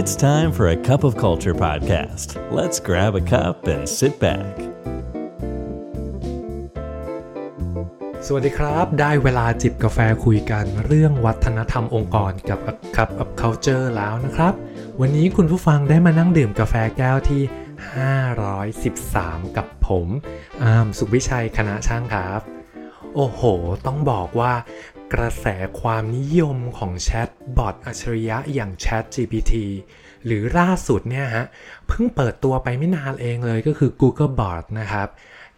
It's time for a cup of culture podcast. Let's grab a cup and sit back. สวัสดีครับ ได้เวลาจิบกาแฟคุยกันเรื่องวัฒนธรรมองค์กรกับ A Cup of Culture แล้วนะครับ วันนี้คุณผู้ฟังได้มานั่งดื่มกาแฟแก้วที่ 513 กับผม อามสุวิชัยคณะช่างครับ โอ้โห ต้องบอกว่า กระแสความนิยมของแชทบอทอัจฉริยะอย่าง Chat GPT หรือล่าสุดเนี่ยฮะ เพิ่งเปิดตัวไปไม่นานเองเลยก็คือ Google Bot นะครับ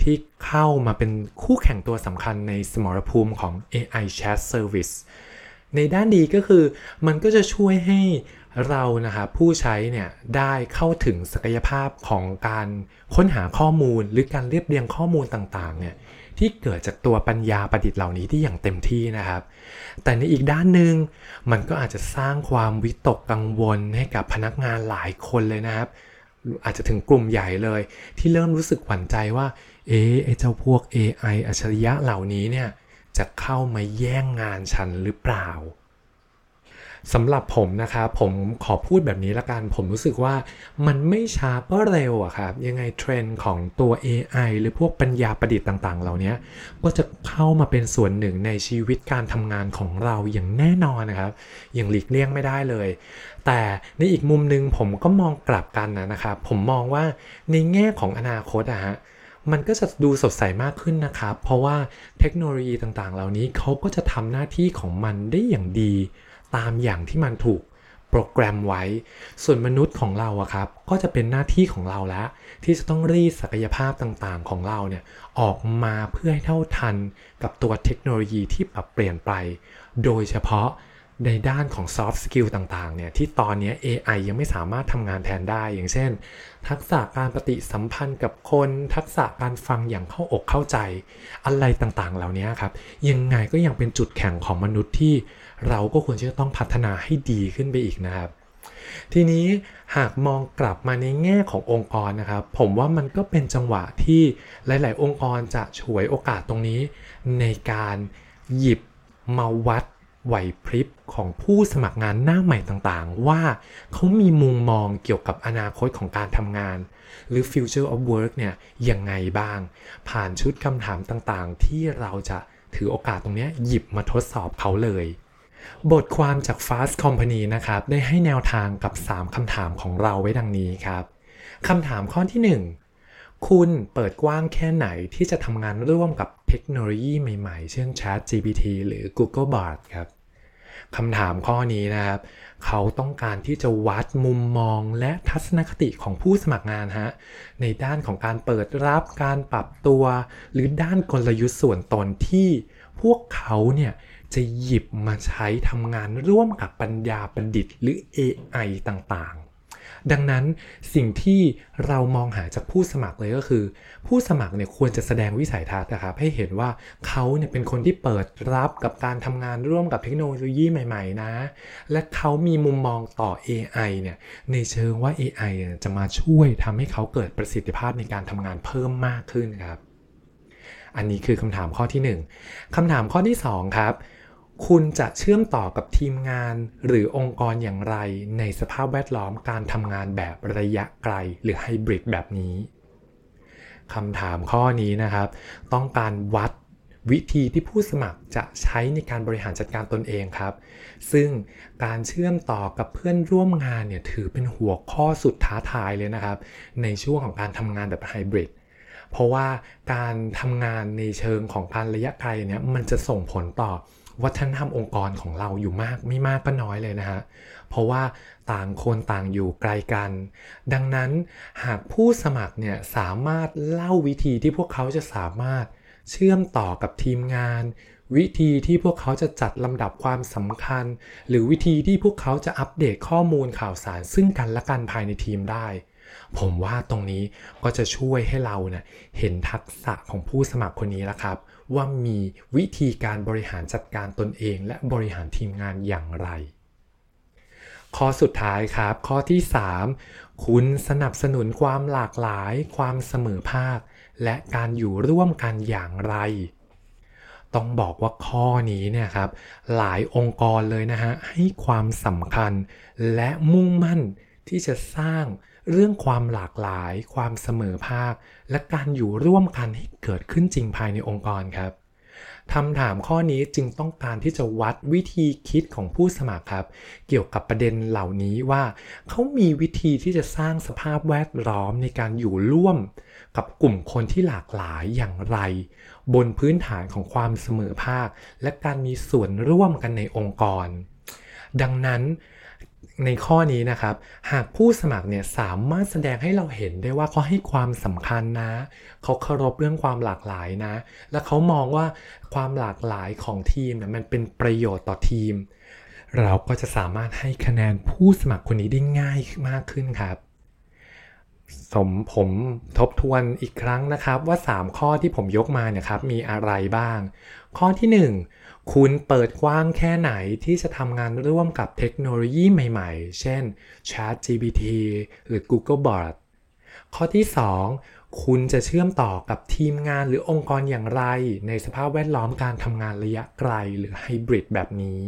ที่เข้ามาเป็นคู่แข่งตัวสำคัญในสมรภูมิของ AI Chat Service ในด้านดีก็คือมันก็จะช่วยให้เรานะครับผู้ใช้เนี่ยได้เข้าถึงศักยภาพของการค้นหาข้อมูลหรือการเรียบเรียงข้อมูลต่างๆเนี่ย ที่เกิดจากตัวปัญญาประดิษฐ์เหล่านี้ที่อย่างเต็มที่นะครับ แต่ในอีกด้านหนึ่งมันก็อาจจะสร้างความวิตกกังวลให้กับพนักงานหลายคนเลยนะครับ อาจจะถึงกลุ่มใหญ่เลย ที่เริ่มรู้สึกหวั่นใจว่า เอ๊ะเจ้าพวก AI อัจฉริยะเหล่านี้เนี่ยจะเข้ามาแย่งงานฉันหรือเปล่า สำหรับผมนะครับผมขอพูดแบบนี้ละกัน ผมรู้สึกว่ามันไม่ช้าก็เร็วอะครับ ยังไงเทรนด์ของตัว AI หรือพวกปัญญาประดิษฐ์ต่างๆ เหล่านี้ก็จะเข้ามาเป็นส่วนหนึ่งในชีวิตการทำงานของเราอย่างแน่นอนนะครับ อย่างหลีกเลี่ยงไม่ได้เลย แต่ในอีกมุมหนึ่งผมก็มองกลับกันนะครับ ผมมองว่าในแง่ของอนาคตอะฮะ มันก็จะดูสดใสมากขึ้นนะครับ เพราะว่าเทคโนโลยีต่างๆ เหล่านี้เขาก็จะทำหน้าที่ของมันได้อย่างดี ตามอย่างที่มันถูกโปรแกรมไว้ ส่วนมนุษย์ของเราอะครับ ก็จะเป็นหน้าที่ของเราแล้ว ที่จะต้องรีดศักยภาพต่างๆ ของเราเนี่ยออกมาเพื่อให้เท่าทันกับตัวเทคโนโลยีที่ปรับเปลี่ยนไป โดยเฉพาะ ในด้านของ soft skill ต่างๆ เนี่ยที่ตอนนี้ AI ยังไม่สามารถทำงานแทนได้ อย่างเช่น ทักษะการปฏิสัมพันธ์กับคน ทักษะการฟังอย่างเข้าอกเข้าใจ อะไรต่างๆ เหล่านี้ครับ ยังไงก็ยังเป็นจุดแข็งของมนุษย์ที่เราก็ควรจะต้องพัฒนาให้ดีขึ้นไปอีกนะครับทีนี้หากมองกลับมาในแง่ขององค์กรนะครับ ผมว่ามันก็เป็นจังหวะที่หลาย ๆ องค์กรจะฉวยโอกาสตรงนี้ ในการหยิบมาวัด ไหวพริบของผู้สมัครงานหน้าใหม่ต่างๆ ว่าเขามีมุมมองเกี่ยวกับอนาคตของการทำงาน หรือ future of work เนี่ยยังไงบ้าง ผ่านชุดคำถามต่างๆ ที่เราจะถือโอกาสตรงนี้หยิบมาทดสอบเขาเลย บทความจาก Fast Company นะครับ ได้ให้แนวทางกับ 3คำถามของเราไว้ดังนี้ครับคำถามข้อที่ 1 คุณเปิดกว้างแค่ไหนที่จะทำงานร่วมกับเทคโนโลยีใหม่ๆ เช่น Chat GPT หรือ Google Bard ครับคำถามข้อนี้นะครับ เขาต้องการที่จะวัดมุมมองและทัศนคติของผู้สมัครงานฮะในด้านของการเปิดรับการปรับตัว หรือด้านกลยุทธ์ส่วนตนที่พวกเขาเนี่ยจะหยิบมาใช้ทำงานร่วมกับปัญญาประดิษฐ์หรือ AI ต่าง ดังนั้นสิ่งที่เรามองหาจากผู้สมัครเลยก็คือ ผู้สมัครเนี่ยควรจะแสดงวิสัยทัศน์นะครับให้เห็นว่าเขาเนี่ยเป็นคนที่เปิดรับกับการทำงานร่วมกับเทคโนโลยีใหม่ๆนะ และเขามีมุมมองต่อ AI เนี่ยในเชิงว่า AI จะมาช่วยทำให้เขาเกิดประสิทธิภาพในการทำงานเพิ่มมากขึ้นครับ อันนี้คือคำถามข้อที่ 1คำถามข้อที่ 2 ครับ คุณจะเชื่อมต่อกับทีมงานหรือองค์กรอย่างไร ในสภาพแวดล้อมการทำงานแบบระยะไกลหรือไฮบริดแบบนี้คำถามข้อนี้นะครับ ต้องการวัดวิธีที่ผู้สมัครจะใช้ในการบริหารจัดการตนเองครับ ซึ่งการเชื่อมต่อกับเพื่อนร่วมงานเนี่ยถือเป็นหัวข้อสุดท้าทายเลยนะครับ ในช่วงของการทำงานแบบไฮบริดเพราะว่าการทำงานในเชิงของการระยะไกลเนี่ยมันจะส่งผลต่อ วัฒนธรรมองค์กรของเราอยู่มากไม่มากก็น้อยเลยนะฮะ เพราะว่าต่างคนต่างอยู่ไกลกัน ดังนั้นหากผู้สมัครเนี่ยสามารถเล่าวิธีที่พวกเขาจะสามารถเชื่อมต่อกับทีมงาน วิธีที่พวกเขาจะจัดลำดับความสำคัญ หรือวิธีที่พวกเขาจะอัปเดตข้อมูลข่าวสารซึ่งกันและกันภายในทีมได้ ผมว่าตรงนี้ก็จะช่วยให้เราเนะ่ยเห็นทักษะของผู้สมัครคนนี้แล้วครับ ว่ามีวิธีการบริหารจัดการตนเอง และบริหารทีมงานอย่างไร ข้อสุดท้ายครับ ข้อที่ 3 คุณสนับสนุนความหลากหลาย ความเสมอภาค และการอยู่ร่วมกันอย่างไรต้องบอกว่าข้อนี้เนี่ยครับ หลายองค์กรเลยนะฮะ ให้ความสำคัญและมุ่งมั่นที่จะสร้าง เรื่องความหลากหลาย ความเสมอภาค และการอยู่ร่วมกันให้เกิดขึ้นจริงภายในองค์กรครับคำถามข้อนี้จึงต้องการที่จะวัดวิธีคิดของผู้สมัครครับ เกี่ยวกับประเด็นเหล่านี้ว่า เขามีวิธีที่จะสร้างสภาพแวดล้อมในการอยู่ร่วม กับกลุ่มคนที่หลากหลายอย่างไร บนพื้นฐานของความเสมอภาค และการมีส่วนร่วมกันในองค์กร ดังนั้น ในข้อนี้นะครับ หากผู้สมัครเนี่ยสามารถแสดงให้เราเห็นได้ว่าเขาให้ความสำคัญนะ เขาเคารพเรื่องความหลากหลายนะ และเขามองว่าความหลากหลายของทีมเนี่ยมันเป็นประโยชน์ต่อทีม เราก็จะสามารถให้คะแนนผู้สมัครคนนี้ได้ง่ายมากขึ้นครับ สมผมทบทวนอีกครั้งนะครับว่า 3 ข้อที่ผมยกมาเนี่ยครับมีอะไรบ้าง ข้อที่ 1 คุณเปิดกว้างแค่ไหนที่จะทำงานร่วมกับเทคโนโลยีใหม่ๆ เช่น ChatGPT หรือ Google Bard ข้อที่ 2 คุณจะเชื่อมต่อกับทีมงานหรือองค์กรอย่างไร ในสภาพแวดล้อมการทำงานระยะไกลหรือไฮบริดแบบนี้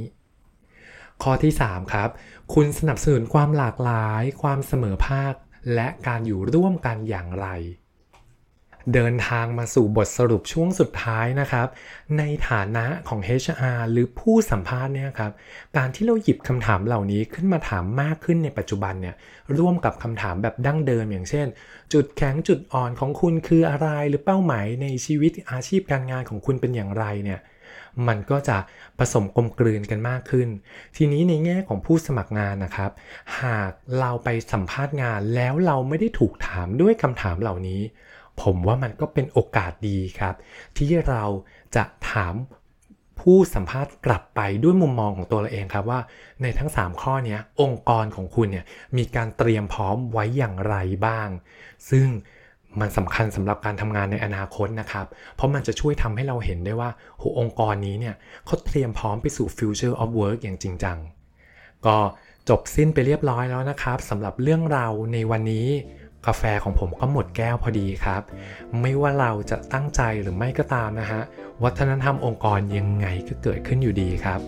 ข้อที่ 3 ครับ คุณสนับสนุนความหลากหลาย ความเสมอภาค และการอยู่ร่วมกันอย่างไร เดินทางมาสู่บทสรุปช่วงสุดท้ายนะครับ ในฐานะของ HR หรือผู้สัมภาษณ์เนี่ยครับ การที่เราหยิบคำถามเหล่านี้ขึ้นมาถามมากขึ้นในปัจจุบันเนี่ยร่วมกับคำถามแบบดั้งเดิมอย่างเช่น จุดแข็งจุดอ่อนของคุณคืออะไรหรือเป้าหมายในชีวิตอาชีพการงานของคุณเป็นอย่างไรเนี่ย มันก็จะผสมกลมกลืนกันมากขึ้น ทีนี้ในแง่ของผู้สมัครงานนะครับ หากเราไปสัมภาษณ์งานแล้วเราไม่ได้ถูกถามด้วยคำถามเหล่านี้ ผมว่ามันก็เป็นโอกาสดีครับ ที่เราจะถามผู้สัมภาษณ์กลับไปด้วยมุมมองของตัวเราเองครับว่าในทั้ง 3 ข้อนี้องค์กรของคุณเนี่ยมีการเตรียมพร้อมไว้อย่างไรบ้าง ซึ่ง มันสำคัญสำหรับการทำงานในอนาคตนะครับ เพราะมันจะช่วยทำให้เราเห็นได้ว่าหัวองค์กรนี้เนี่ยเขาเตรียมพร้อมไปสู่ future of work อย่างจริงจัง ก็จบสิ้นไปเรียบร้อยแล้วนะครับสำหรับเรื่องเราในวันนี้กาแฟของผมก็หมดแก้วพอดีครับ ไม่ว่าเราจะตั้งใจหรือไม่ก็ตามนะฮะ วัฒนธรรมองค์กรยังไงก็เกิดขึ้นอยู่ดีครับ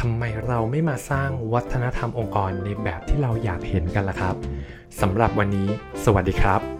ทำไมเราไม่มาสร้างวัฒนธรรมองค์กรในแบบที่เราอยากเห็นกันล่ะครับสำหรับวันนี้ สวัสดีครับ